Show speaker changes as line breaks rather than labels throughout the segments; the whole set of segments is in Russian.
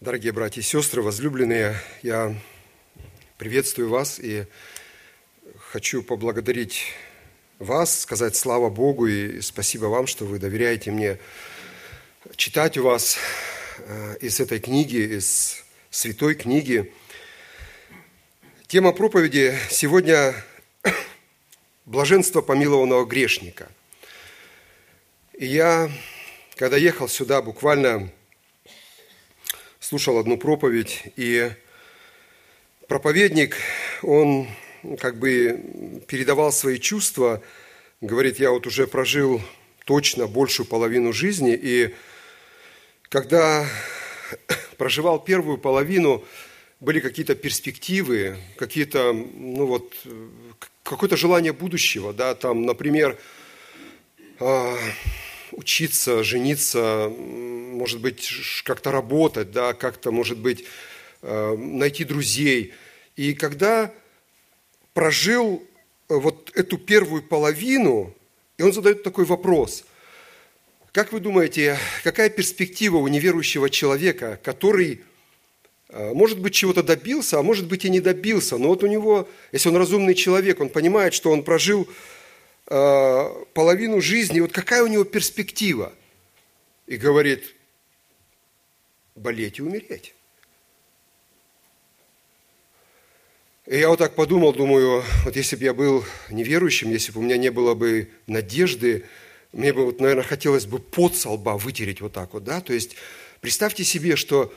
Дорогие братья и сестры, возлюбленные, я приветствую вас и хочу поблагодарить вас, сказать слава Богу и спасибо вам, что вы доверяете мне читать у вас э, из этой книги, из святой книги. Тема проповеди сегодня – блаженство помилованного грешника. И я, когда ехал сюда, буквально слушал одну проповедь, и проповедник, он как бы передавал свои чувства, говорит, я вот уже прожил точно большую половину жизни, и когда проживал первую половину, были какие-то перспективы, какие-то, ну вот, какое-то желание будущего, да, там, например, а, учиться, жениться, может быть, как-то работать, да, как-то, может быть, э, найти друзей. И когда прожил э, вот эту первую половину, и он задает такой вопрос. Как вы думаете, какая перспектива у неверующего человека, который, э, может быть, чего-то добился, а может быть и не добился, но вот у него, если он разумный человек, он понимает, что он прожил половину жизни, вот какая у него перспектива? И говорит, болеть и умереть. И я вот так подумал, думаю, вот если бы я был неверующим, если бы у меня не было бы надежды, мне бы, вот, наверное, хотелось бы под со лба вытереть вот так вот, да? То есть представьте себе, что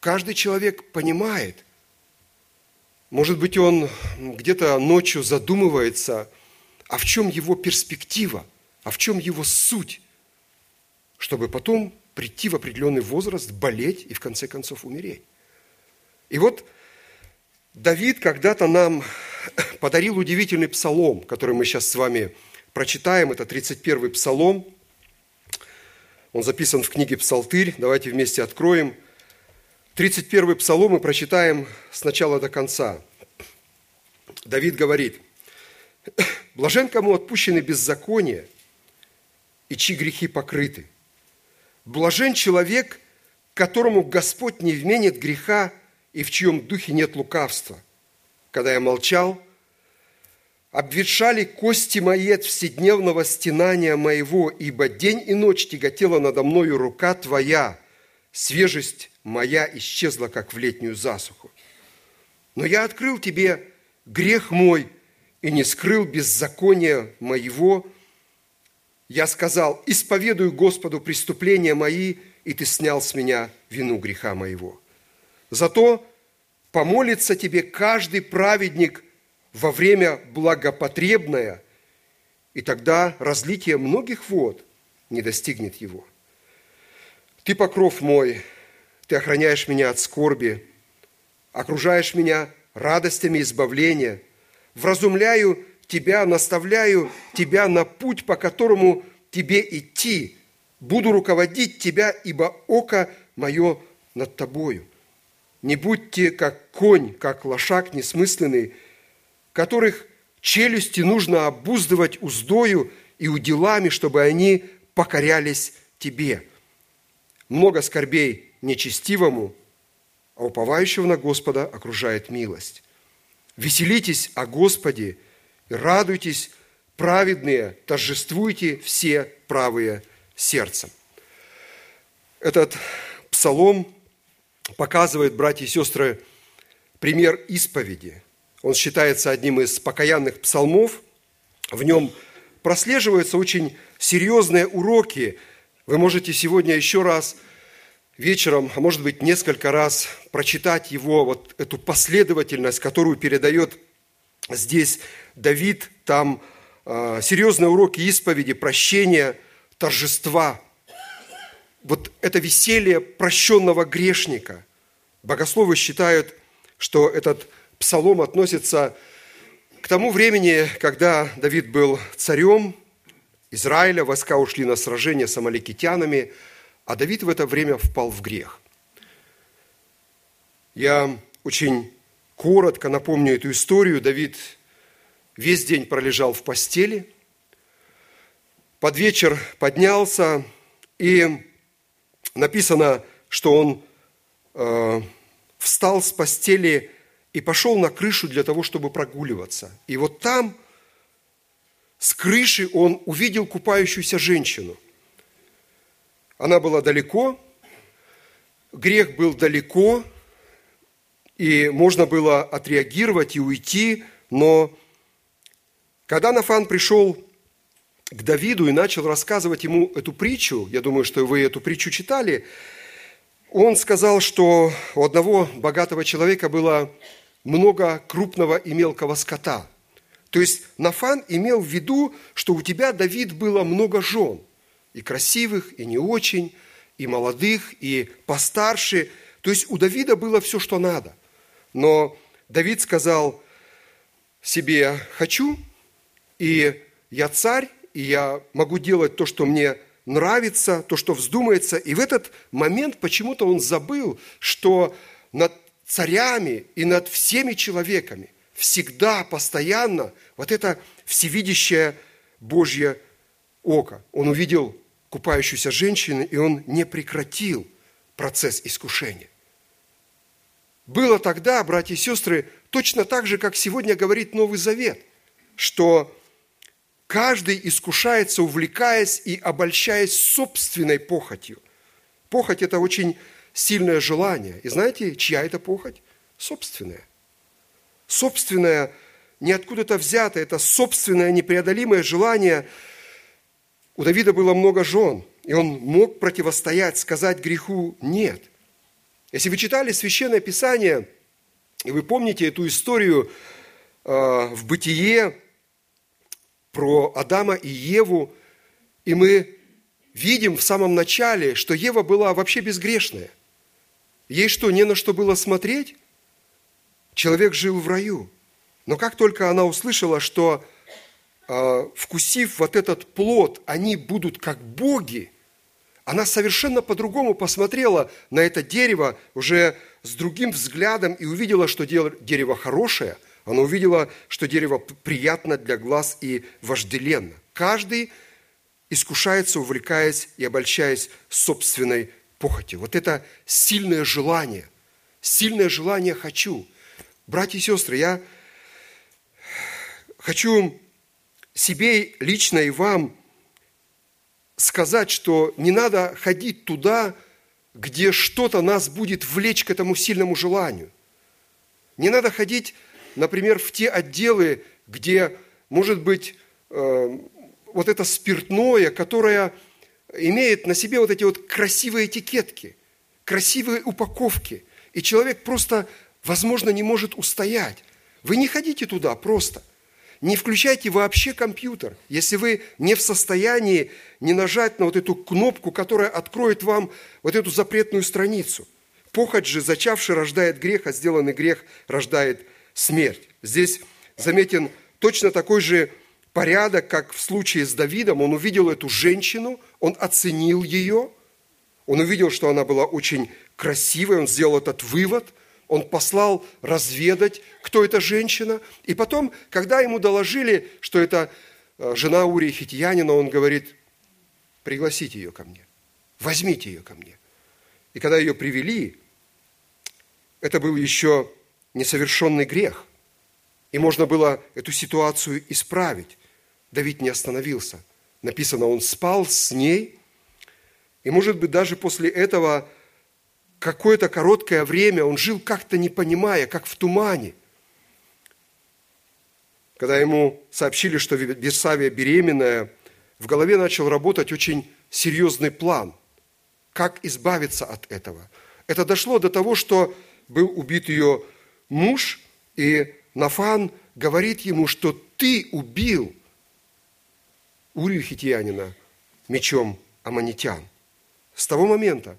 каждый человек понимает, может быть, он где-то ночью задумывается, а в чем его перспектива, а в чем его суть, чтобы потом прийти в определенный возраст, болеть и в конце концов умереть. И вот Давид когда-то нам подарил удивительный псалом, который мы сейчас с вами прочитаем. Это 31-й псалом. Он записан в книге «Псалтырь». Давайте вместе откроем. 31-й псалом мы прочитаем с начала до конца. Давид говорит, «Блажен, кому отпущены беззакония, и чьи грехи покрыты. Блажен человек, которому Господь не вменит греха и в чьем духе нет лукавства. Когда я молчал, обветшали кости мои от вседневного стенания моего, ибо день и ночь тяготела надо мною рука Твоя, свежесть моя исчезла, как в летнюю засуху. Но я открыл Тебе грех мой и не скрыл беззакония моего, я сказал, исповедую Господу преступления мои, и ты снял с меня вину греха моего. Зато помолится тебе каждый праведник во время благопотребное, и тогда разлитие многих вод не достигнет его. Ты покров мой, ты охраняешь меня от скорби, окружаешь меня радостями избавления, вразумляю тебя, наставляю тебя на путь, по которому тебе идти. Буду руководить тебя, ибо око мое над тобою. Не будьте как конь, как лошак несмысленный, которых челюсти нужно обуздывать уздою и уделами, чтобы они покорялись тебе. Много скорбей нечестивому, а уповающего на Господа окружает милость. Веселитесь о Господе – радуйтесь, праведные, торжествуйте все правые сердцем. Этот псалом показывает, братья и сестры, пример исповеди. Он считается одним из покаянных псалмов. В нем прослеживаются очень серьезные уроки. Вы можете сегодня еще раз вечером, а может быть несколько раз прочитать его, вот эту последовательность, которую передает здесь Давид, там э, серьезные уроки исповеди, прощения, торжества. Вот это веселье прощенного грешника. Богословы считают, что этот псалом относится к тому времени, когда Давид был царем Израиля, войска ушли на сражение с амаликитянами, а Давид в это время впал в грех. Я очень коротко напомню эту историю. Давид весь день пролежал в постели, под вечер поднялся, и написано, что он э, встал с постели и пошел на крышу для того, чтобы прогуливаться. И вот там, с крыши, он увидел купающуюся женщину. Она была далеко, грех был далеко, и можно было отреагировать и уйти, но когда Нафан пришел к Давиду и начал рассказывать ему эту притчу, я думаю, что вы эту притчу читали, он сказал, что у одного богатого человека было много крупного и мелкого скота. То есть Нафан имел в виду, что у тебя, Давид, было много жен, и красивых, и не очень, и молодых, и постарше. То есть у Давида было все, что надо. Но Давид сказал себе, хочу, и я царь, и я могу делать то, что мне нравится, то, что вздумается. И в этот момент почему-то он забыл, что над царями и над всеми человеками всегда, постоянно вот это всевидящее Божье око. Он увидел купающуюся женщину, и он не прекратил процесс искушения. Было тогда, братья и сестры, точно так же, как сегодня говорит Новый Завет, что Каждый искушается, увлекаясь и обольщаясь собственной похотью. Похоть – это очень сильное желание. И знаете, чья это похоть? Собственная. Собственная, не откуда-то взятое, это собственное непреодолимое желание. У Давида было много жен, и он мог противостоять, сказать греху «нет». Если вы читали Священное Писание, и вы помните эту историю э, в Бытие, про Адама и Еву, и мы видим в самом начале, что Ева была вообще безгрешная. Ей что, не на что было смотреть? Человек жил в раю. Но как только она услышала, что э, вкусив вот этот плод, они будут как боги, она совершенно по-другому посмотрела на это дерево уже с другим взглядом и увидела, что дерево хорошее – она увидела, что дерево приятно для глаз и вожделенно. Каждый искушается, увлекаясь и обольщаясь собственной похотью. Вот это сильное желание. Сильное желание «хочу». Братья и сестры, я хочу себе лично и вам сказать, что не надо ходить туда, где что-то нас будет влечь к этому сильному желанию. Не надо ходить например, в те отделы, где, может быть, э, вот это спиртное, которое имеет на себе вот эти вот красивые этикетки, красивые упаковки, и человек просто, возможно, не может устоять. Вы не ходите туда просто. Не включайте вообще компьютер, если вы не в состоянии не нажать на вот эту кнопку, которая откроет вам вот эту запретную страницу. Похоть же, зачавший, рождает грех, а сделанный грех рождает смерть. Здесь заметен точно такой же порядок, как в случае с Давидом. Он увидел эту женщину, он оценил ее, он увидел, что она была очень красивой, он сделал этот вывод, он послал разведать, кто эта женщина. И потом, когда ему доложили, что это э, жена Урии Хитьянина, он говорит, пригласите ее ко мне, возьмите ее ко мне. И когда ее привели, это был еще несовершенный грех. И можно было эту ситуацию исправить. Давид не остановился. Написано, он спал с ней, и, может быть, даже после этого какое-то короткое время он жил как-то не понимая, как в тумане. Когда ему сообщили, что Бесавия беременная, в голове начал работать очень серьезный план. Как избавиться от этого? Это дошло до того, что был убит ее муж, и Нафан говорит ему, что ты убил Урию Хитиянина мечом аманитян. С того момента,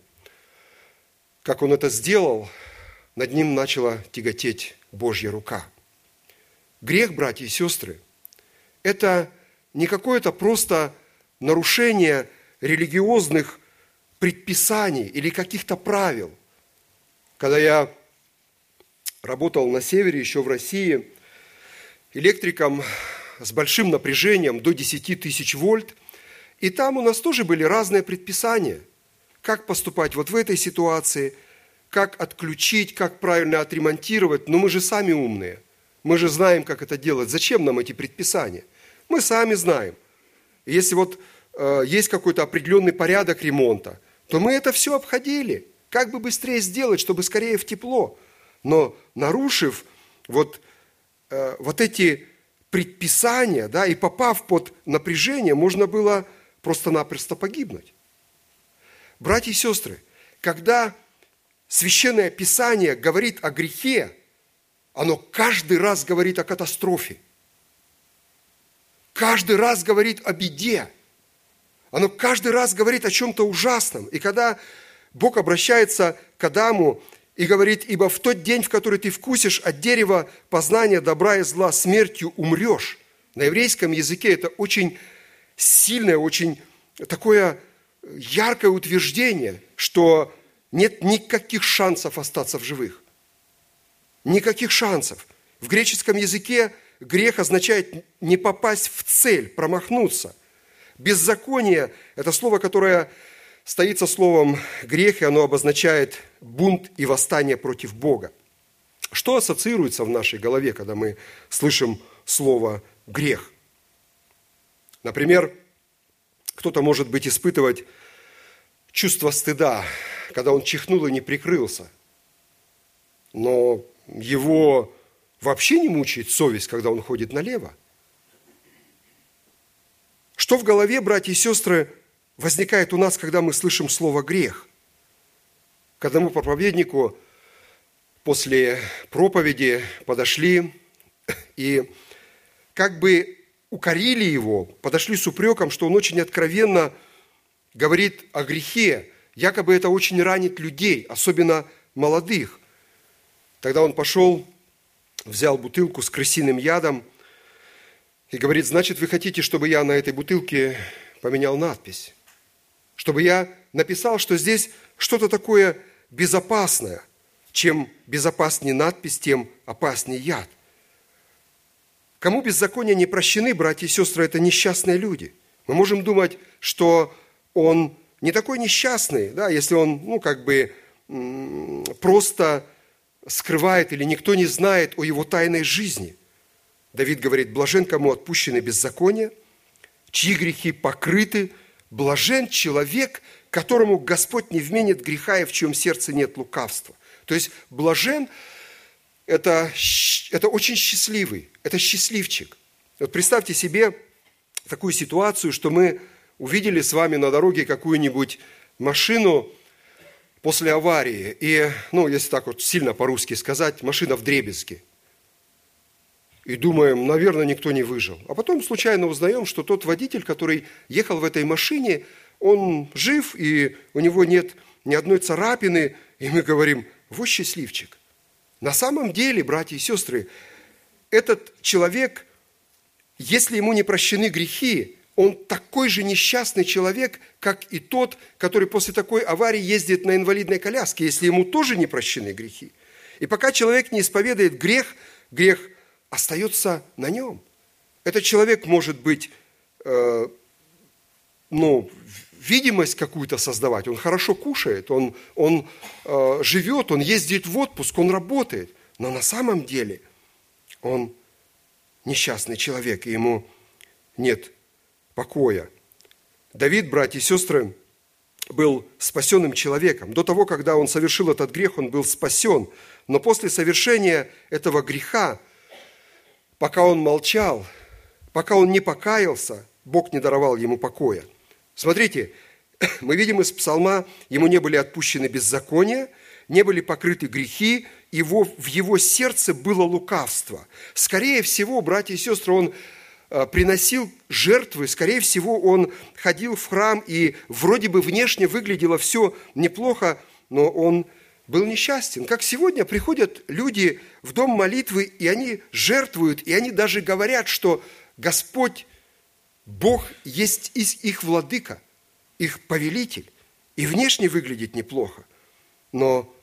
как он это сделал, над ним начала тяготеть Божья рука. Грех, братья и сестры, это не какое-то просто нарушение религиозных предписаний или каких-то правил. Когда я работал на севере, еще в России, электриком с большим напряжением до 10 тысяч вольт. И там у нас тоже были разные предписания, как поступать вот в этой ситуации, как отключить, как правильно отремонтировать, но мы же сами умные. Мы же знаем, как это делать. Зачем нам эти предписания? Мы сами знаем. Если вот э, есть какой-то определенный порядок ремонта, то мы это все обходили. Как бы быстрее сделать, чтобы скорее в тепло. Но нарушив вот, э, вот эти предписания, да, и попав под напряжение, можно было просто-напросто погибнуть. Братья и сестры, когда Священное Писание говорит о грехе, оно каждый раз говорит о катастрофе. Каждый раз говорит о беде. Оно каждый раз говорит о чем-то ужасном. И когда Бог обращается к Адаму и говорит, ибо в тот день, в который ты вкусишь от дерева познания добра и зла, смертью умрешь. На еврейском языке это очень сильное, очень такое яркое утверждение, что нет никаких шансов остаться в живых. Никаких шансов. В греческом языке грех означает не попасть в цель, промахнуться. Беззаконие – это слово, которое стоит со словом грех, и оно обозначает бунт и восстание против Бога. Что ассоциируется в нашей голове, когда мы слышим слово грех? Например, кто-то может быть испытывать чувство стыда, когда он чихнул и не прикрылся. Но его вообще не мучает совесть, когда он ходит налево. Что в голове, братья и сестры, возникает у нас, когда мы слышим слово «грех»? К одному проповеднику после проповеди подошли и как бы укорили его, подошли с упреком, что он очень откровенно говорит о грехе, якобы это очень ранит людей, особенно молодых. Тогда он пошел, взял бутылку с крысиным ядом и говорит, значит, вы хотите, чтобы я на этой бутылке поменял надпись? Чтобы я написал, что здесь что-то такое безопасное. Чем безопаснее надпись, тем опаснее яд. Кому беззакония не прощены, братья и сестры, это несчастные люди. Мы можем думать, что он не такой несчастный, да, если он, ну, как бы просто скрывает или никто не знает о его тайной жизни. Давид говорит, блажен, кому отпущены беззакония, чьи грехи покрыты, блажен человек, которому Господь не вменит греха и в чьем сердце нет лукавства. То есть блажен – это, это очень счастливый, это счастливчик. Вот представьте себе такую ситуацию, что мы увидели с вами на дороге какую-нибудь машину после аварии, и, ну, если так вот сильно по-русски сказать, машина в дребезге. И думаем, наверное, никто не выжил. А потом случайно узнаем, что тот водитель, который ехал в этой машине, он жив, и у него нет ни одной царапины, и мы говорим, вот счастливчик. На самом деле, братья и сестры, этот человек, если ему не прощены грехи, он такой же несчастный человек, как и тот, который после такой аварии ездит на инвалидной коляске, если ему тоже не прощены грехи. И пока человек не исповедует грех, грех остается на нем. Этот человек может быть, э, ну, видимость какую-то создавать. Он хорошо кушает, он, он э, живет, он ездит в отпуск, он работает. Но на самом деле он несчастный человек, и ему нет покоя. Давид, братья и сестры, был спасенным человеком. До того, когда он совершил этот грех, он был спасен. Но после совершения этого греха, пока он молчал, пока он не покаялся, Бог не даровал ему покоя. Смотрите, мы видим из псалма, ему не были отпущены беззакония, не были покрыты грехи, его, в его сердце было лукавство. Скорее всего, братья и сестры, он Э, приносил жертвы, скорее всего, он ходил в храм, и вроде бы внешне выглядело все неплохо, но он был несчастен. Как сегодня приходят люди в дом молитвы, и они жертвуют, и они даже говорят, что Господь, Бог есть их владыка, их повелитель, и внешне выглядит неплохо, но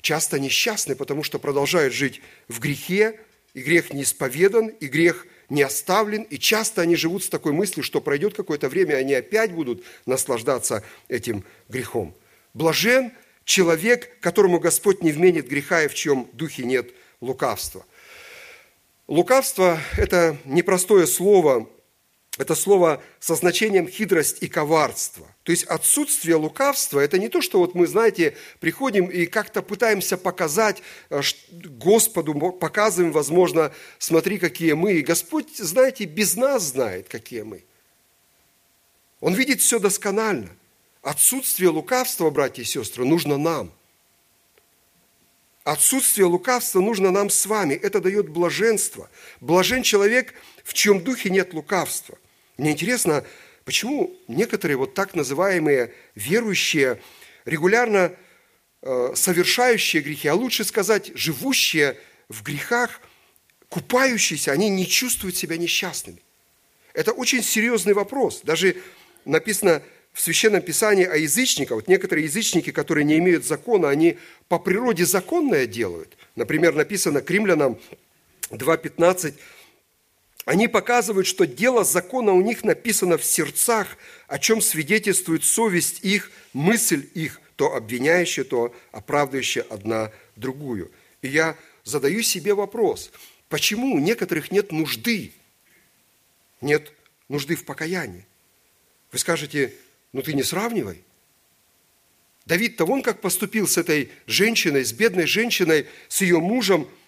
часто несчастны, потому что продолжают жить в грехе, и грех не исповедан, и грех – не оставлен, и часто они живут с такой мыслью, что пройдет какое-то время, они опять будут наслаждаться этим грехом. Блажен человек, которому Господь не вменит греха и в чьем духе нет лукавства. Лукавство – это непростое слово, это слово со значением хитрость и коварство. То есть отсутствие лукавства – это не то, что вот мы, знаете, приходим и как-то пытаемся показать э, Господу, показываем, возможно, смотри, какие мы. И Господь, знаете, без нас знает, какие мы. Он видит все досконально. Отсутствие лукавства, братья и сестры, нужно нам. Отсутствие лукавства нужно нам с вами. Это дает блаженство. Блажен человек, в чьем духе нет лукавства – мне интересно, почему некоторые вот так называемые верующие, регулярно э, совершающие грехи, а лучше сказать, живущие в грехах, купающиеся, они не чувствуют себя несчастными. Это очень серьезный вопрос. Даже написано в Священном Писании о язычниках. Вот некоторые язычники, которые не имеют закона, они по природе законное делают. Например, написано к римлянам 2.15, они показывают, что дело закона у них написано в сердцах, о чем свидетельствует совесть их, мысль их, то обвиняющая, то оправдывающая одна другую. И я задаю себе вопрос, почему у некоторых нет нужды, нет нужды в покаянии? Вы скажете, ну ты не сравнивай. Давид-то вон как поступил с этой женщиной, с бедной женщиной, с ее мужем –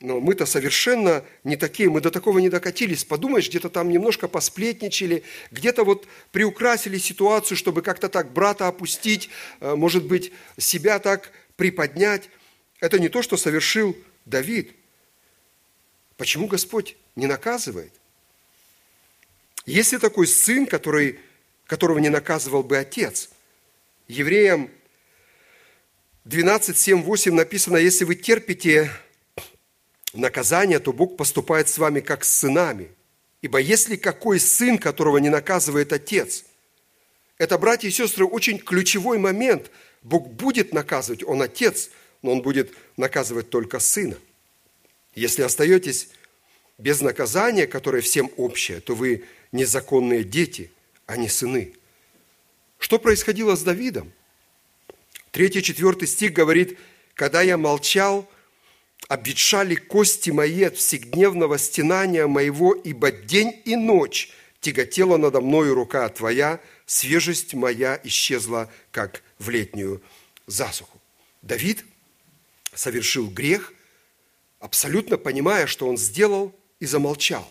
но мы-то совершенно не такие, мы до такого не докатились. Подумаешь, где-то там немножко посплетничали, где-то вот приукрасили ситуацию, чтобы как-то так брата опустить, э, может быть, себя так приподнять. Это не то, что совершил Давид. Почему Господь не наказывает? Есть ли такой сын, который, которого не наказывал бы отец? Евреям 12, 7, 8 написано, если вы терпите наказание, то Бог поступает с вами как с сынами. Ибо если какой сын, которого не наказывает отец, это, братья и сестры, очень ключевой момент. Бог будет наказывать, Он отец, но Он будет наказывать только сына. Если остаетесь без наказания, которое всем общее, то вы незаконные дети, а не сыны. Что происходило с Давидом? Третий, четвертый стих говорит, «Когда я молчал, обветшали кости мои от всегдневного стенания моего, ибо день и ночь тяготела надо мною рука Твоя, свежесть моя исчезла, как в летнюю засуху». Давид совершил грех, абсолютно понимая, что он сделал, и замолчал.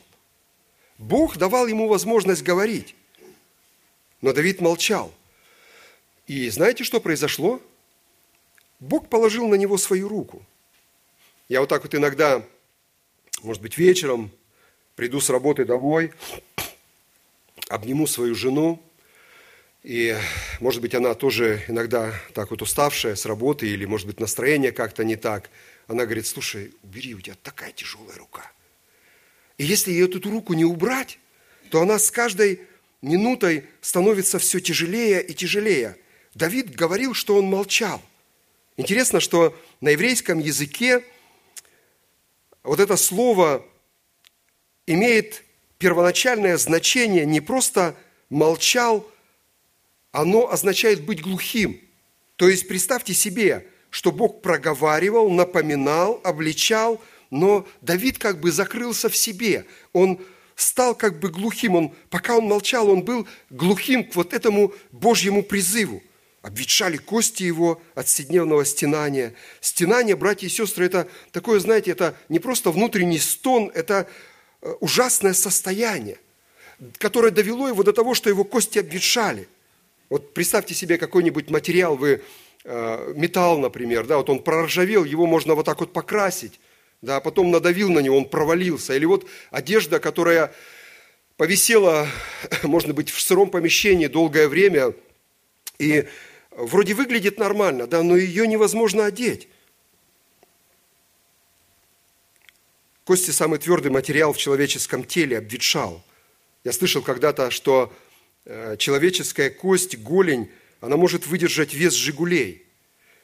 Бог давал ему возможность говорить, но Давид молчал. И знаете, что произошло? Бог положил на него свою руку – я вот так вот иногда, может быть, вечером приду с работы домой, обниму свою жену, и, может быть, она тоже иногда так вот уставшая с работы, или, может быть, настроение как-то не так. Она говорит, слушай, убери, у тебя такая тяжелая рука. И если ее эту руку не убрать, то она с каждой минутой становится все тяжелее и тяжелее. Давид говорил, что он молчал. Интересно, что на еврейском языке вот это слово имеет первоначальное значение не просто молчал, оно означает быть глухим. То есть представьте себе, что Бог проговаривал, напоминал, обличал, но Давид как бы закрылся в себе. Он стал как бы глухим. Он, пока он молчал, он был глухим к вот этому Божьему призыву – обветшали кости его от седневного стенания. Стенание, братья и сестры, это такое, знаете, это не просто внутренний стон, это э, ужасное состояние, которое довело его до того, что его кости обветшали. Вот представьте себе какой-нибудь материал, вы э, металл, например, да, вот он проржавел, его можно вот так вот покрасить, да, а потом надавил на него, он провалился. Или вот одежда, которая повисела, может быть, в сыром помещении долгое время, и вроде выглядит нормально, да, но ее невозможно одеть. Кости – самый твердый материал в человеческом теле, обветшал. Я слышал когда-то, что э, человеческая кость, голень, она может выдержать вес «Жигулей».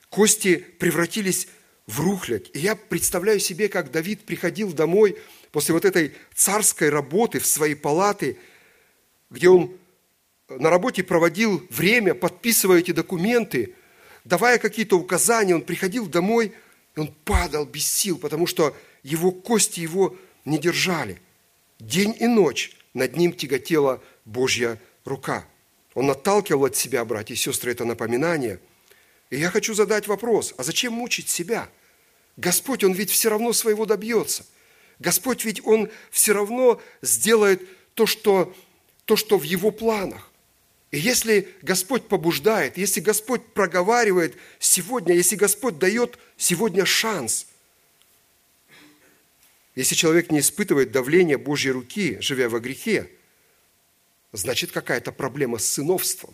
Кости превратились в рухлядь. И я представляю себе, как Давид приходил домой после вот этой царской работы в свои палаты, где он на работе проводил время, подписывая эти документы, давая какие-то указания, он приходил домой, и он падал без сил, потому что его кости его не держали. День и ночь над ним тяготела Божья рука. Он отталкивал от себя, братья и сестры, это напоминание. И я хочу задать вопрос, а зачем мучить себя? Господь, Он ведь все равно своего добьется. Господь ведь Он все равно сделает то, что, то, что в Его планах. И если Господь побуждает, если Господь проговаривает сегодня, если Господь дает сегодня шанс, если человек не испытывает давления Божьей руки, живя во грехе, значит какая-то проблема с сыновством.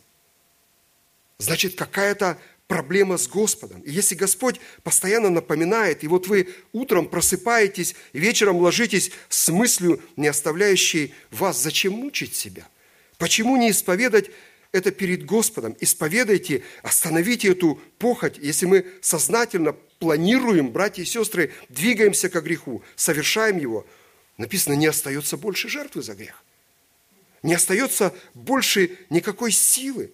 Значит какая-то проблема с Господом. И если Господь постоянно напоминает, и вот вы утром просыпаетесь, и вечером ложитесь с мыслью, не оставляющей вас, зачем мучить себя? Почему не исповедать это перед Господом? Исповедайте, остановите эту похоть. Если мы сознательно планируем, братья и сестры, двигаемся к греху, совершаем его, написано, не остается больше жертвы за грех. Не остается больше никакой силы.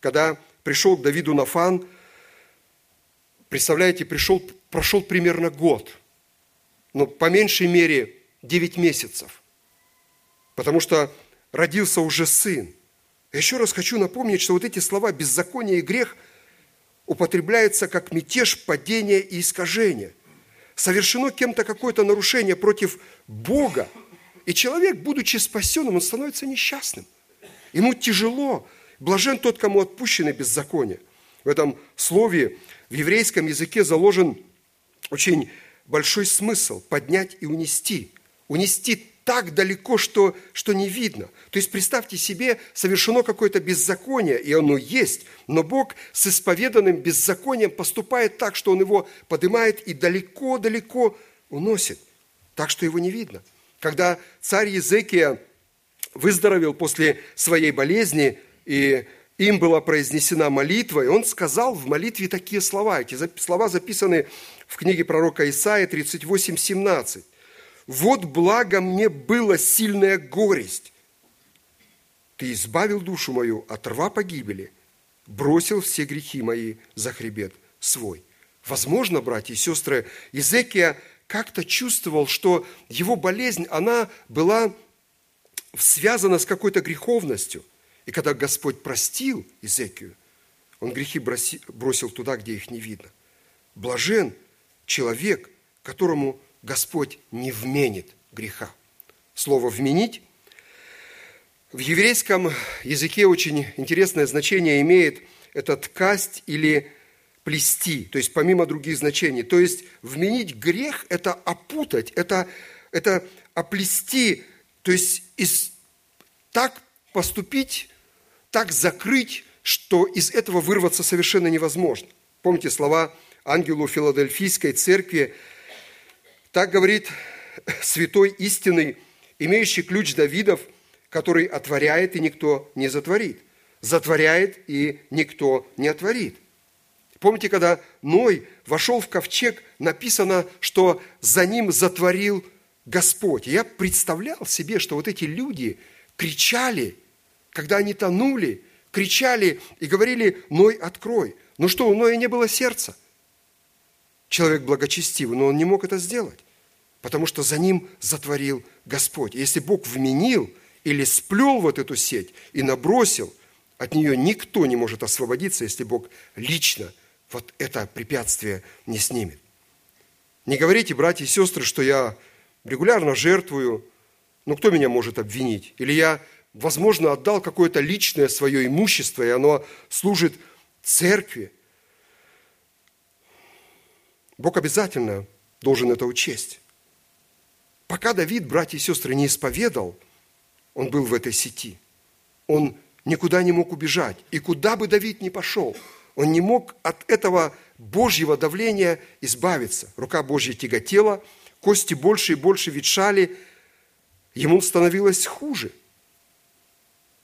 Когда пришел к Давиду Нафан, представляете, пришел, прошел примерно год, но по меньшей мере 9 месяцев, потому что родился уже сын. Еще раз хочу напомнить, что вот эти слова «беззаконие и грех» употребляются как мятеж, падение и искажение. Совершено кем-то какое-то нарушение против Бога, и человек, будучи спасенным, он становится несчастным. Ему тяжело. Блажен тот, кому отпущены беззаконие. В этом слове в еврейском языке заложен очень большой смысл – поднять и унести. Унести так далеко, что, что не видно. То есть представьте себе, совершено какое-то беззаконие, и оно есть, но Бог с исповеданным беззаконием поступает так, что Он его поднимает и далеко-далеко уносит, так что его не видно. Когда царь Езекия выздоровел после своей болезни, и им была произнесена молитва, и он сказал в молитве такие слова. Эти слова записаны в книге пророка Исаия 38, 17 вот благо мне было сильная горесть. Ты избавил душу мою от рва погибели, бросил все грехи мои за хребет свой. Возможно, братья и сестры, Изекия как-то чувствовал, что его болезнь, она была связана с какой-то греховностью. И когда Господь простил Изекию, он грехи бросил туда, где их не видно. Блажен человек, которому Господь не вменит греха. Слово «вменить» в еврейском языке очень интересное значение имеет это ткасть или плести, то есть помимо других значений. То есть вменить грех – это опутать, это, это оплести, то есть из, так поступить, так закрыть, что из этого вырваться совершенно невозможно. Помните слова ангелу Филадельфийской церкви – так говорит святой истинный, имеющий ключ Давидов, который отворяет, и никто не затворит. Затворяет, и никто не отворит. Помните, когда Ной вошел в ковчег, написано, что за ним затворил Господь. я представлял себе, что вот эти люди кричали, когда они тонули, кричали и говорили, Ной, открой. Ну что, у Ноя не было сердца – человек благочестивый, но он не мог это сделать, потому что за ним затворил Господь. если Бог вменил или сплел вот эту сеть и набросил, от нее никто не может освободиться, если Бог лично вот это препятствие не снимет. Не говорите, братья и сестры, что я регулярно жертвую, но кто меня может обвинить? Или я, возможно, отдал какое-то личное свое имущество, и оно служит церкви. Бог обязательно должен это учесть. Пока Давид, братья и сестры, не исповедал, он был в этой сети. Он никуда не мог убежать. И куда бы Давид ни пошел, он не мог от этого Божьего давления избавиться. Рука Божья тяготела, кости больше и больше ветшали, ему становилось хуже.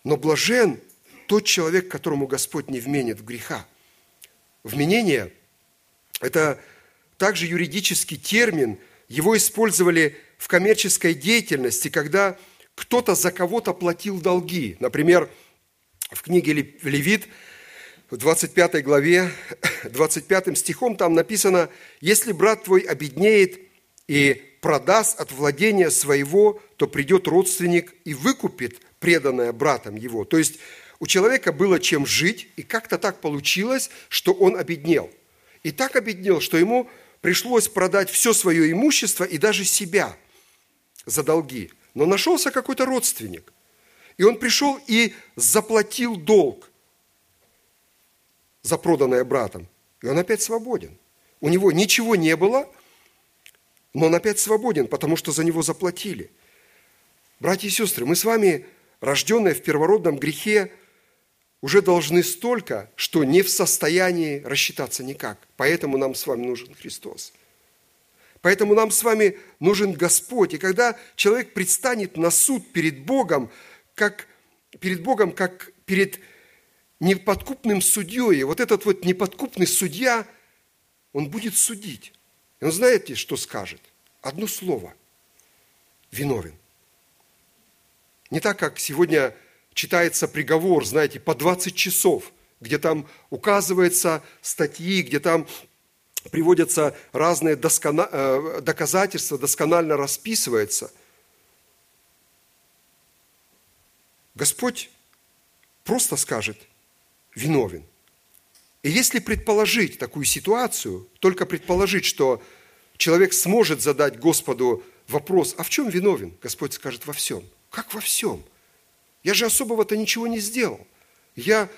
Но блажен тот человек, которому Господь не вменит в греха. Вменение – это также юридический термин, его использовали в коммерческой деятельности, когда кто-то за кого-то платил долги. Например, в книге Левит в 25 главе, 25 стихом там написано, «Если брат твой обеднеет и продаст от владения своего, то придет родственник и выкупит преданное братом его». То есть у человека было чем жить, и как-то так получилось, что он обеднел. И так обеднел, что ему пришлось продать все свое имущество и даже себя за долги. Но нашелся какой-то родственник. И он пришел и заплатил долг за проданное братом. И он опять свободен. У него ничего не было, но он опять свободен, потому что за него заплатили. Братья и сестры, мы с вами, рожденные в первородном грехе, уже должны столько, что не в состоянии рассчитаться никак. Поэтому нам с вами нужен Христос. Поэтому нам с вами нужен Господь. И когда человек предстанет на суд перед Богом, как перед Богом, как перед неподкупным судьей, вот этот вот неподкупный судья, он будет судить. И он знаете, что скажет? Одно слово. Виновен. Не так, как сегодня читается приговор, знаете, по 20 часов, где там указываются статьи, где там приводятся разные доскона... Э, доказательства, досконально расписывается. Господь просто скажет, виновен. И если предположить такую ситуацию, только предположить, что человек сможет задать Господу вопрос, а в чем виновен? Господь скажет, во всем. Как во всем? Я же особого-то ничего не сделал. Я,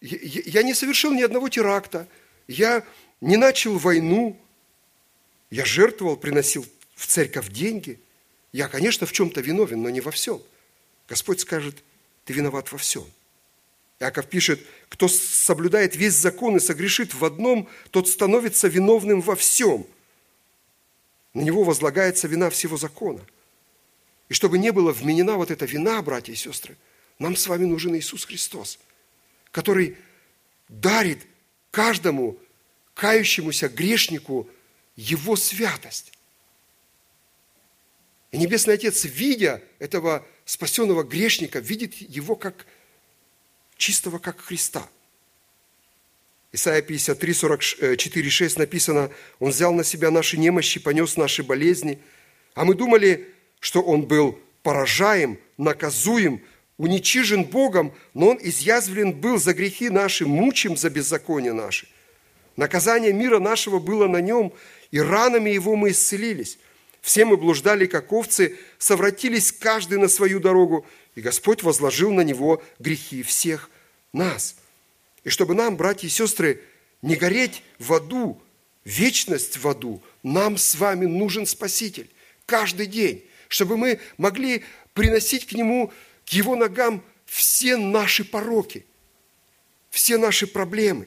я, я не совершил ни одного теракта. Я не начал войну. Я жертвовал, приносил в церковь деньги. Я, конечно, в чем-то виновен, но не во всем. Господь скажет, ты виноват во всем. Иаков пишет, кто соблюдает весь закон и согрешит в одном, тот становится виновным во всем. На него возлагается вина всего закона – и чтобы не было вменена вот эта вина, братья и сестры, нам с вами нужен Иисус Христос, который дарит каждому кающемуся грешнику Его святость. И Небесный Отец, видя этого спасенного грешника, видит его как чистого, как Христа. Исайя 53, 44, 6 написано, «Он взял на себя наши немощи, понес наши болезни, а мы думали, что он был поражаем, наказуем, уничижен Богом, но он изъязвлен был за грехи наши, мучим за беззаконие наши. Наказание мира нашего было на нем, и ранами его мы исцелились. Все мы блуждали, как овцы, совратились каждый на свою дорогу, и Господь возложил на него грехи всех нас. И чтобы нам, братья и сестры, не гореть в аду, вечность в аду, нам с вами нужен Спаситель каждый день чтобы мы могли приносить к Нему, к Его ногам все наши пороки, все наши проблемы.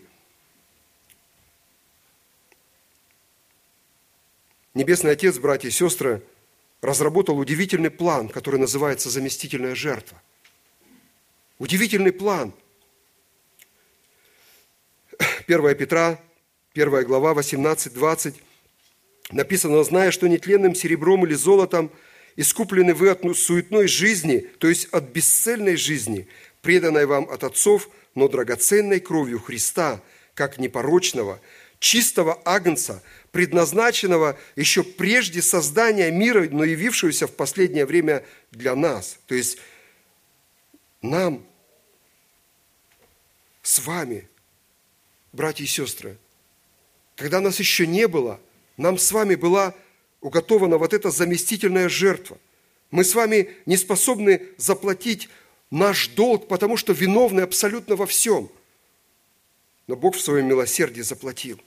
Небесный Отец, братья и сестры, разработал удивительный план, который называется «заместительная жертва». Удивительный план. 1 Петра, 1 глава, 18-20, написано, «Зная, что нетленным серебром или золотом – искуплены вы от суетной жизни, то есть от бесцельной жизни, преданной вам от отцов, но драгоценной кровью Христа, как непорочного, чистого агнца, предназначенного еще прежде создания мира, но явившегося в последнее время для нас. То есть нам, с вами, братья и сестры, когда нас еще не было, нам с вами была уготована вот эта заместительная жертва. Мы с вами не способны заплатить наш долг, потому что виновны абсолютно во всем. Но Бог в своем милосердии заплатил.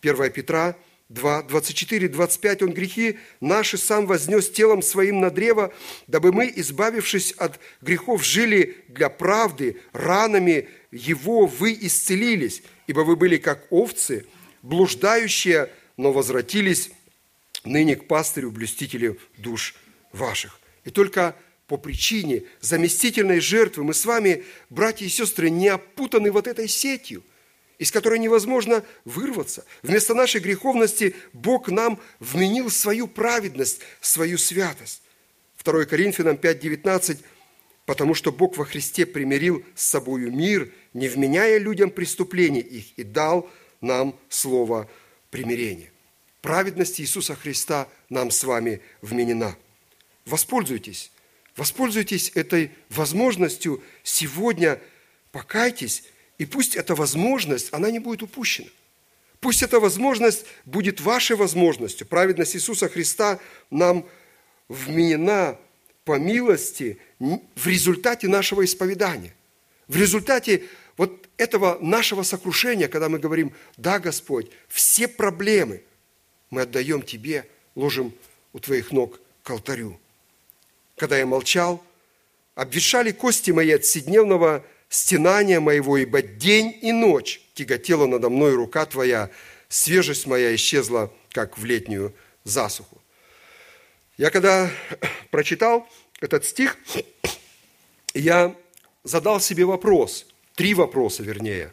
1 Петра 2, 24, 25, Он грехи наши сам вознес телом своим на древо, дабы мы, избавившись от грехов, жили для правды, ранами Его вы исцелились, ибо вы были как овцы, блуждающие, но возвратились ныне к пастырю, блюстителю душ ваших. И только по причине заместительной жертвы мы с вами, братья и сестры, не опутаны вот этой сетью, из которой невозможно вырваться. Вместо нашей греховности Бог нам вменил свою праведность, свою святость. 2 Коринфянам 5.19 потому что Бог во Христе примирил с собою мир, не вменяя людям преступлений их, и дал нам слово примирения. Праведность Иисуса Христа нам с вами вменена. Воспользуйтесь, воспользуйтесь этой возможностью сегодня, покайтесь, и пусть эта возможность, она не будет упущена. Пусть эта возможность будет вашей возможностью. Праведность Иисуса Христа нам вменена по милости в результате нашего исповедания. В результате вот этого нашего сокрушения, когда мы говорим, да, Господь, все проблемы мы отдаем Тебе, ложим у Твоих ног к алтарю. Когда я молчал, обвешали кости мои от седневного стенания моего, ибо день и ночь тяготела надо мной рука Твоя, свежесть моя исчезла, как в летнюю засуху. Я когда прочитал этот стих, я задал себе вопрос, три вопроса вернее.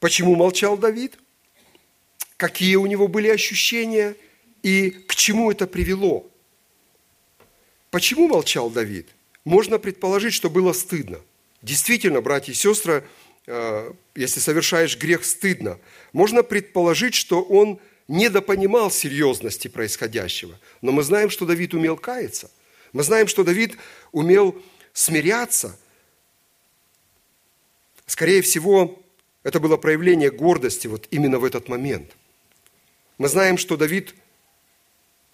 Почему молчал Давид? Какие у него были ощущения и к чему это привело? Почему молчал Давид? Можно предположить, что было стыдно. Действительно, братья и сестры, э, если совершаешь грех, стыдно. Можно предположить, что он недопонимал серьезности происходящего. Но мы знаем, что Давид умел каяться. Мы знаем, что Давид умел смиряться. Скорее всего, это было проявление гордости вот именно в этот момент. Мы знаем, что Давид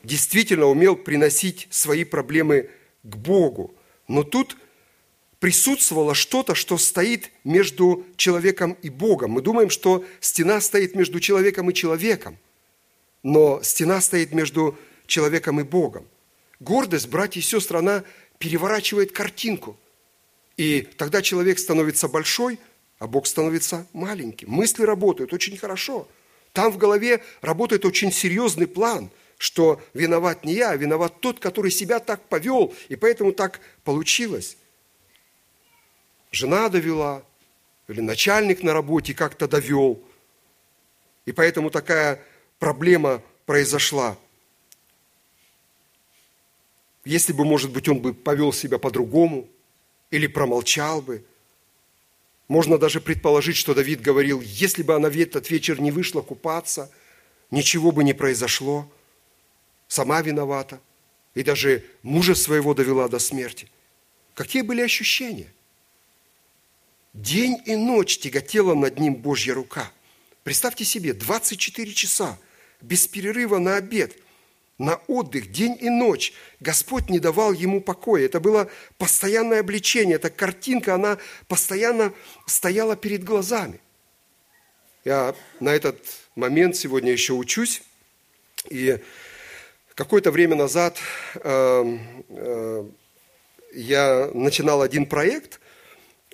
действительно умел приносить свои проблемы к Богу. Но тут присутствовало что-то, что стоит между человеком и Богом. Мы думаем, что стена стоит между человеком и человеком но стена стоит между человеком и Богом. Гордость, братья и сестры, она переворачивает картинку. И тогда человек становится большой, а Бог становится маленьким. Мысли работают очень хорошо. Там в голове работает очень серьезный план, что виноват не я, а виноват тот, который себя так повел, и поэтому так получилось. Жена довела, или начальник на работе как-то довел, и поэтому такая проблема произошла. Если бы, может быть, он бы повел себя по-другому или промолчал бы. Можно даже предположить, что Давид говорил, если бы она в этот вечер не вышла купаться, ничего бы не произошло. Сама виновата. И даже мужа своего довела до смерти. Какие были ощущения? День и ночь тяготела над ним Божья рука. Представьте себе, 24 часа без перерыва на обед, на отдых, день и ночь. Господь не давал ему покоя. Это было постоянное обличение, эта картинка, она постоянно стояла перед глазами. Я на этот момент сегодня еще учусь, и какое-то время назад э, э, я начинал один проект –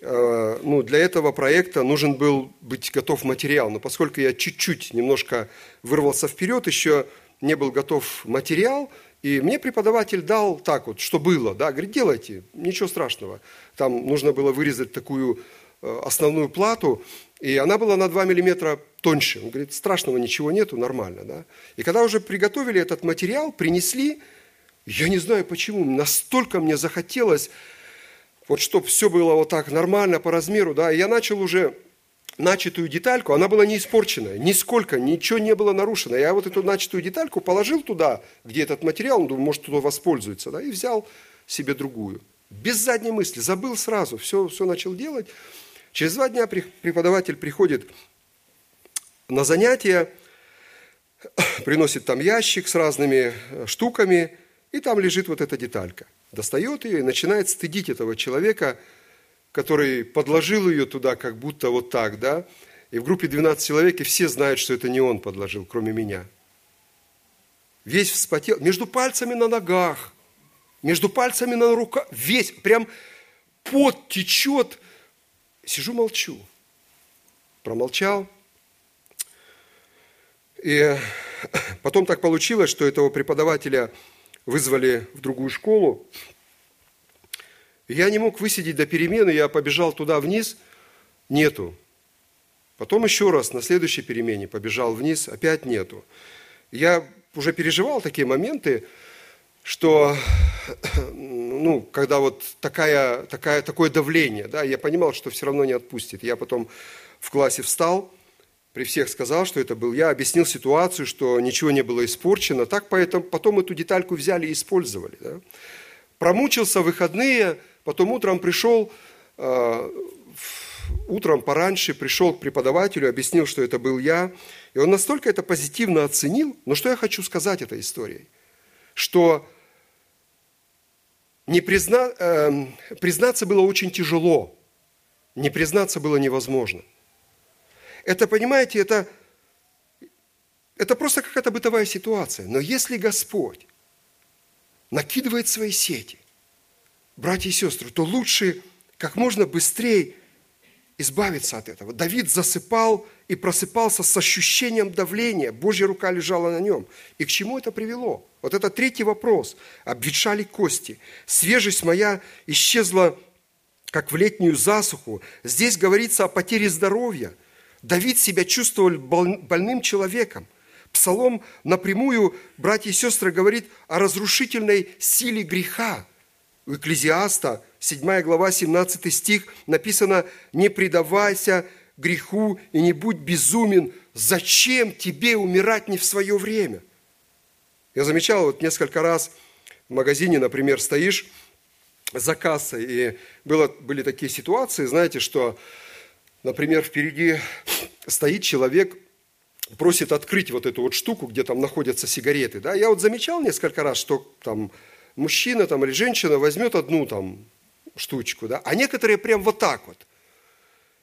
ну, для этого проекта нужен был быть готов материал. Но поскольку я чуть-чуть немножко вырвался вперед, еще не был готов материал, и мне преподаватель дал так вот, что было, да, говорит, делайте, ничего страшного. Там нужно было вырезать такую э, основную плату, и она была на 2 миллиметра тоньше. Он говорит, страшного ничего нету, нормально, да. И когда уже приготовили этот материал, принесли, я не знаю почему, настолько мне захотелось вот чтобы все было вот так нормально по размеру, да, и я начал уже начатую детальку, она была не испорченная, нисколько, ничего не было нарушено. Я вот эту начатую детальку положил туда, где этот материал, он думаю, может, туда воспользуется, да, и взял себе другую. Без задней мысли, забыл сразу, все, все начал делать. Через два дня преподаватель приходит на занятия, приносит там ящик с разными э, штуками, и там лежит вот эта деталька достает ее и начинает стыдить этого человека, который подложил ее туда, как будто вот так, да. И в группе 12 человек, и все знают, что это не он подложил, кроме меня. Весь вспотел, между пальцами на ногах, между пальцами на руках, весь, прям пот течет. Сижу, молчу. Промолчал. И потом так получилось, что этого преподавателя вызвали в другую школу. Я не мог высидеть до перемены, я побежал туда вниз, нету. Потом еще раз на следующей перемене побежал вниз, опять нету. Я уже переживал такие моменты, что ну, когда вот такая, такая, такое давление, да, я понимал, что все равно не отпустит. Я потом в классе встал, при всех сказал, что это был я, объяснил ситуацию, что ничего не было испорчено. Так поэтому, потом эту детальку взяли и использовали. Да. Промучился выходные, потом утром пришел, э, утром пораньше пришел к преподавателю, объяснил, что это был я. И он настолько это позитивно оценил. Но что я хочу сказать этой историей? Что не призна, э, признаться было очень тяжело, не признаться было невозможно. Это, понимаете, это, это просто какая-то бытовая ситуация. Но если Господь накидывает свои сети, братья и сестры, то лучше как можно быстрее избавиться от этого. Давид засыпал и просыпался с ощущением давления. Божья рука лежала на нем. И к чему это привело? Вот это третий вопрос. Обветшали кости. Свежесть моя исчезла, как в летнюю засуху. Здесь говорится о потере здоровья. Давид себя чувствовал больным человеком. Псалом напрямую, братья и сестры, говорит о разрушительной силе греха. У Экклезиаста, 7 глава, 17 стих, написано «Не предавайся греху и не будь безумен, зачем тебе умирать не в свое время?» Я замечал вот несколько раз в магазине, например, стоишь за кассой, и было, были такие ситуации, знаете, что Например, впереди стоит человек, просит открыть вот эту вот штуку, где там находятся сигареты. Да? Я вот замечал несколько раз, что там мужчина там, или женщина возьмет одну там штучку, да? а некоторые прям вот так вот.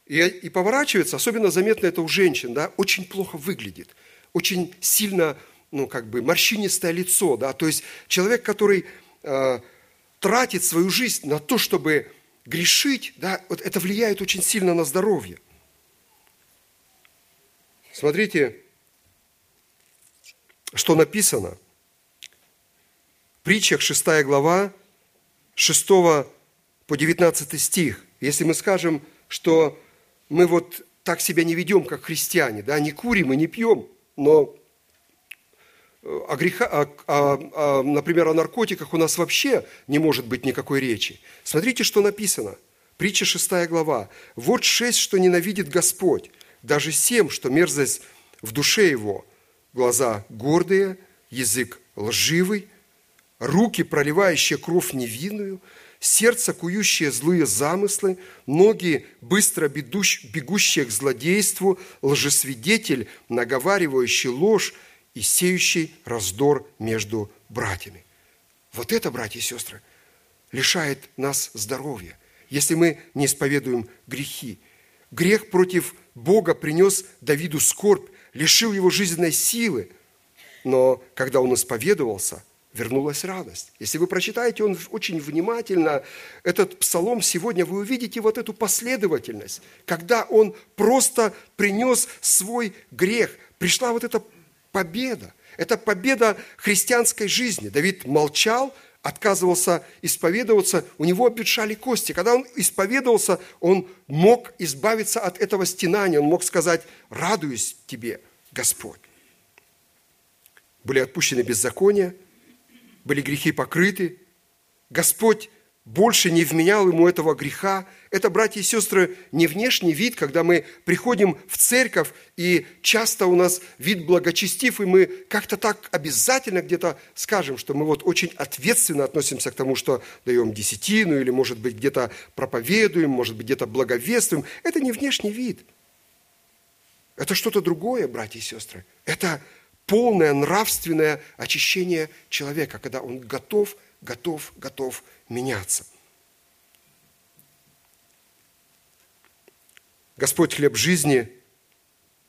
И, и поворачивается, особенно заметно это у женщин, да, очень плохо выглядит, очень сильно, ну, как бы, морщинистое лицо, да, то есть человек, который э, тратит свою жизнь на то, чтобы грешить, да, вот это влияет очень сильно на здоровье. Смотрите, что написано. В притчах 6 глава, 6 по 19 стих. Если мы скажем, что мы вот так себя не ведем, как христиане, да, не курим и не пьем, но о, греха, о, о, о, например, о наркотиках у нас вообще не может быть никакой речи. Смотрите, что написано. Притча 6 глава. «Вот шесть, что ненавидит Господь, даже семь, что мерзость в душе его. Глаза гордые, язык лживый, руки, проливающие кровь невинную, сердце, кующее злые замыслы, ноги, быстро бегущие к злодейству, лжесвидетель, наговаривающий ложь, и сеющий раздор между братьями. Вот это, братья и сестры, лишает нас здоровья, если мы не исповедуем грехи. Грех против Бога принес Давиду скорбь, лишил его жизненной силы. Но когда он исповедовался, вернулась радость. Если вы прочитаете он очень внимательно, этот псалом сегодня, вы увидите вот эту последовательность, когда он просто принес свой грех. Пришла вот эта победа. Это победа христианской жизни. Давид молчал, отказывался исповедоваться, у него обветшали кости. Когда он исповедовался, он мог избавиться от этого стенания, он мог сказать, радуюсь тебе, Господь. Были отпущены беззакония, были грехи покрыты. Господь больше не вменял ему этого греха. Это, братья и сестры, не внешний вид, когда мы приходим в церковь, и часто у нас вид благочестив, и мы как-то так обязательно где-то скажем, что мы вот очень ответственно относимся к тому, что даем десятину, или, может быть, где-то проповедуем, может быть, где-то благовествуем. Это не внешний вид. Это что-то другое, братья и сестры. Это полное нравственное очищение человека, когда он готов, готов, готов меняться. Господь хлеб жизни,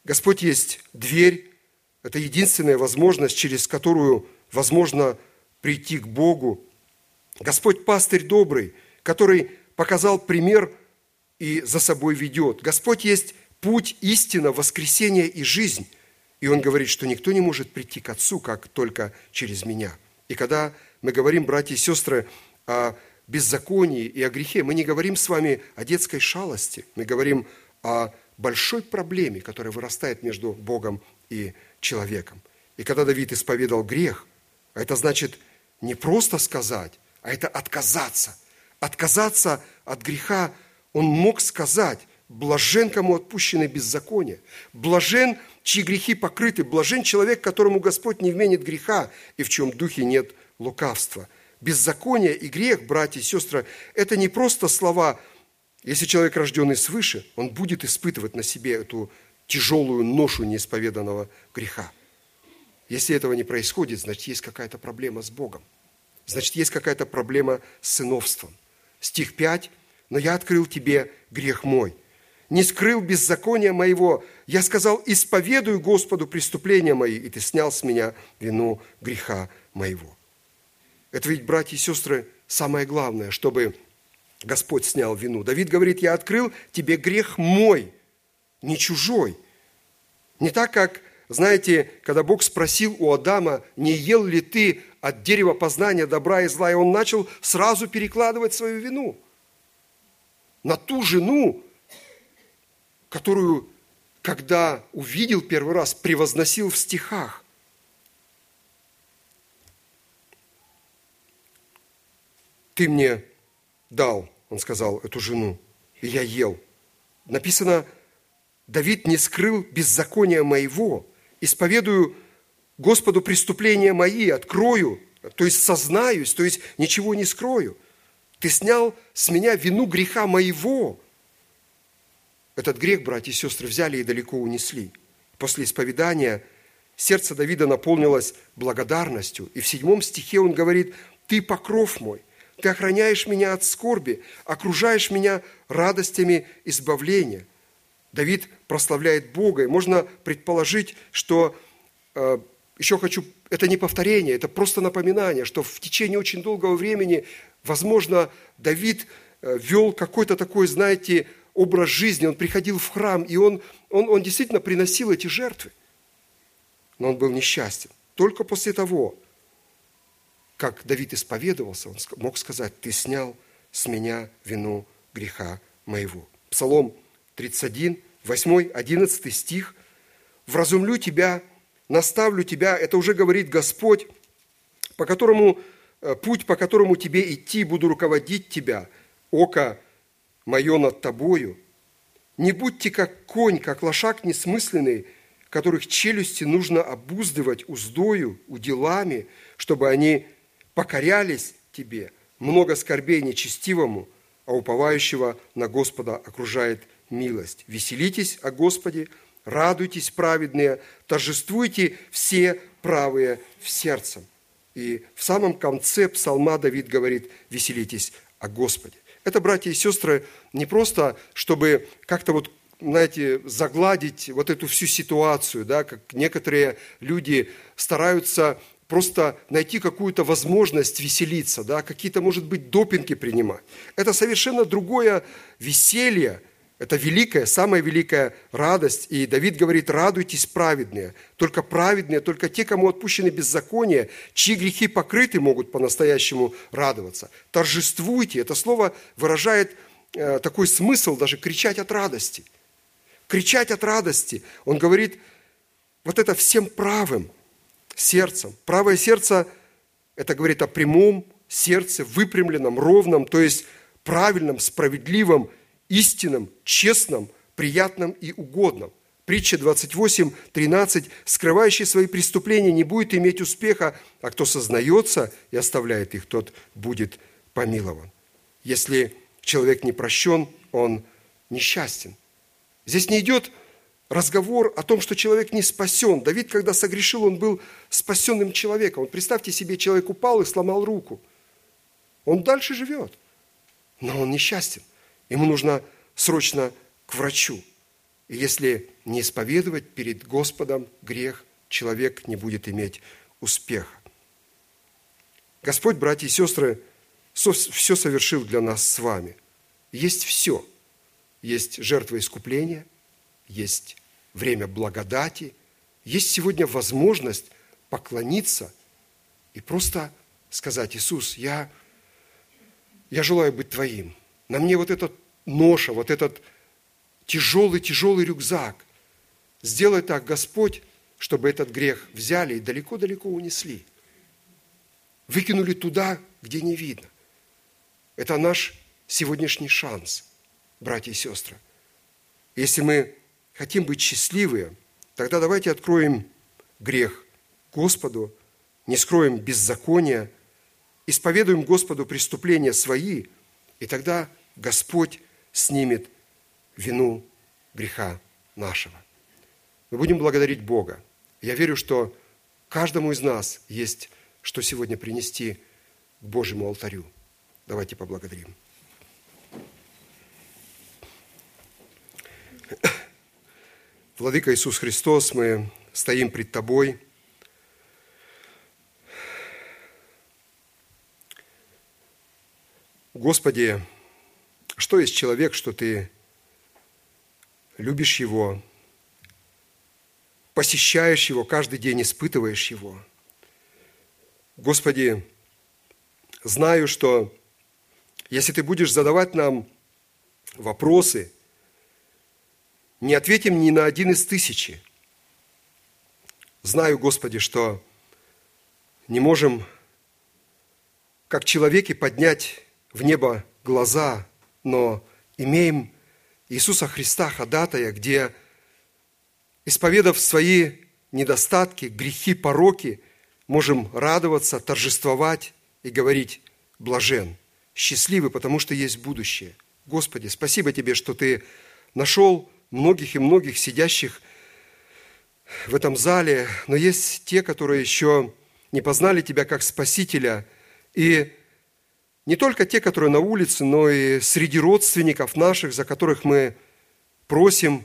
Господь есть дверь, это единственная возможность, через которую возможно прийти к Богу. Господь пастырь добрый, который показал пример и за собой ведет. Господь есть путь, истина, воскресение и жизнь. И Он говорит, что никто не может прийти к Отцу, как только через меня. И когда мы говорим, братья и сестры, о беззаконии и о грехе, мы не говорим с вами о детской шалости, мы говорим о большой проблеме, которая вырастает между Богом и человеком. И когда Давид исповедал грех, это значит не просто сказать, а это отказаться. Отказаться от греха. Он мог сказать, блажен, кому отпущены беззакония, блажен, чьи грехи покрыты, блажен человек, которому Господь не вменит греха и в чем духе нет лукавства. Беззаконие и грех, братья и сестры, это не просто слова. Если человек рожденный свыше, он будет испытывать на себе эту тяжелую ношу неисповеданного греха. Если этого не происходит, значит, есть какая-то проблема с Богом. Значит, есть какая-то проблема с сыновством. Стих 5. «Но я открыл тебе грех мой, не скрыл беззакония моего. Я сказал, исповедую Господу преступления мои, и ты снял с меня вину греха моего». Это ведь, братья и сестры, самое главное, чтобы Господь снял вину. Давид говорит, я открыл тебе грех мой, не чужой. Не так, как, знаете, когда Бог спросил у Адама, не ел ли ты от дерева познания добра и зла, и он начал сразу перекладывать свою вину на ту жену, которую, когда увидел первый раз, превозносил в стихах. Ты мне дал, он сказал, эту жену, и я ел. Написано, Давид не скрыл беззакония моего, исповедую Господу преступления мои, открою, то есть сознаюсь, то есть ничего не скрою. Ты снял с меня вину греха моего. Этот грех, братья и сестры, взяли и далеко унесли. После исповедания сердце Давида наполнилось благодарностью. И в седьмом стихе он говорит, «Ты покров мой, ты охраняешь меня от скорби, окружаешь меня радостями избавления». Давид прославляет Бога, и можно предположить, что э, еще хочу, это не повторение, это просто напоминание, что в течение очень долгого времени, возможно, Давид э, вел какой-то такой, знаете, образ жизни, он приходил в храм, и он, он, он действительно приносил эти жертвы. Но он был несчастен. Только после того, как Давид исповедовался, он мог сказать, ты снял с меня вину греха моего. Псалом 31, 8, 11 стих. «Вразумлю тебя, наставлю тебя», это уже говорит Господь, по которому, э, путь, по которому тебе идти, буду руководить тебя, око мое над тобою. Не будьте как конь, как лошак несмысленный, которых челюсти нужно обуздывать уздою, уделами, чтобы они покорялись тебе. Много скорбей нечестивому, а уповающего на Господа окружает милость. Веселитесь о Господе, радуйтесь, праведные, торжествуйте все правые в сердце. И в самом конце псалма Давид говорит, веселитесь о Господе. Это, братья и сестры, не просто, чтобы как-то вот знаете, загладить вот эту всю ситуацию, да, как некоторые люди стараются просто найти какую-то возможность веселиться, да, какие-то, может быть, допинги принимать. Это совершенно другое веселье, это великая, самая великая радость. И Давид говорит, радуйтесь праведные. Только праведные, только те, кому отпущены беззакония, чьи грехи покрыты, могут по-настоящему радоваться. Торжествуйте. Это слово выражает э, такой смысл, даже кричать от радости. Кричать от радости. Он говорит, вот это всем правым сердцем. Правое сердце, это говорит о прямом сердце, выпрямленном, ровном, то есть правильном, справедливом, истинном, честном, приятном и угодном. Притча 28, 13. «Скрывающий свои преступления не будет иметь успеха, а кто сознается и оставляет их, тот будет помилован». Если человек не прощен, он несчастен. Здесь не идет разговор о том, что человек не спасен. Давид, когда согрешил, он был спасенным человеком. Вот представьте себе, человек упал и сломал руку. Он дальше живет, но он несчастен. Ему нужно срочно к врачу. И если не исповедовать перед Господом грех, человек не будет иметь успеха. Господь, братья и сестры, все совершил для нас с вами. Есть все. Есть жертва искупления, есть время благодати, есть сегодня возможность поклониться и просто сказать, Иисус, я, я желаю быть Твоим. На мне вот этот ноша, вот этот тяжелый-тяжелый рюкзак. Сделай так, Господь, чтобы этот грех взяли и далеко-далеко унесли. выкинули туда, где не видно. Это наш сегодняшний шанс, братья и сестры. Если мы хотим быть счастливы, тогда давайте откроем грех Господу, не скроем беззакония, исповедуем Господу преступления свои, и тогда Господь снимет вину греха нашего. Мы будем благодарить Бога. Я верю, что каждому из нас есть что сегодня принести к Божьему алтарю. Давайте поблагодарим. Владыка Иисус Христос, мы стоим пред Тобой. Господи, что есть человек, что Ты любишь его, посещаешь его, каждый день испытываешь его. Господи, знаю, что если Ты будешь задавать нам вопросы, не ответим ни на один из тысячи. Знаю, Господи, что не можем, как человеки, поднять в небо глаза, но имеем Иисуса Христа, ходатая, где, исповедав свои недостатки, грехи, пороки, можем радоваться, торжествовать и говорить «блажен», счастливы, потому что есть будущее. Господи, спасибо Тебе, что Ты нашел многих и многих сидящих в этом зале, но есть те, которые еще не познали Тебя как Спасителя, и не только те, которые на улице, но и среди родственников наших, за которых мы просим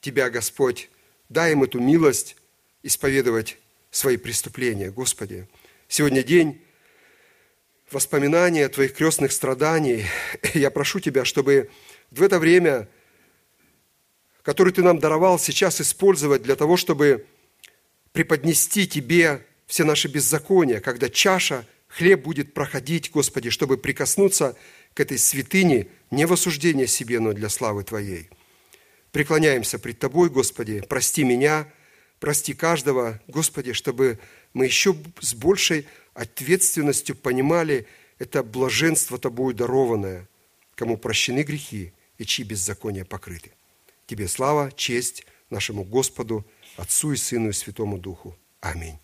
Тебя, Господь, дай им эту милость исповедовать свои преступления. Господи, сегодня день воспоминания Твоих крестных страданий. Я прошу Тебя, чтобы в это время, которое Ты нам даровал сейчас использовать для того, чтобы преподнести Тебе все наши беззакония, когда чаша – хлеб будет проходить, Господи, чтобы прикоснуться к этой святыне не в осуждение себе, но для славы Твоей. Преклоняемся пред Тобой, Господи, прости меня, прости каждого, Господи, чтобы мы еще с большей ответственностью понимали это блаженство Тобою дарованное, кому прощены грехи и чьи беззакония покрыты. Тебе слава, честь нашему Господу, Отцу и Сыну и Святому Духу. Аминь.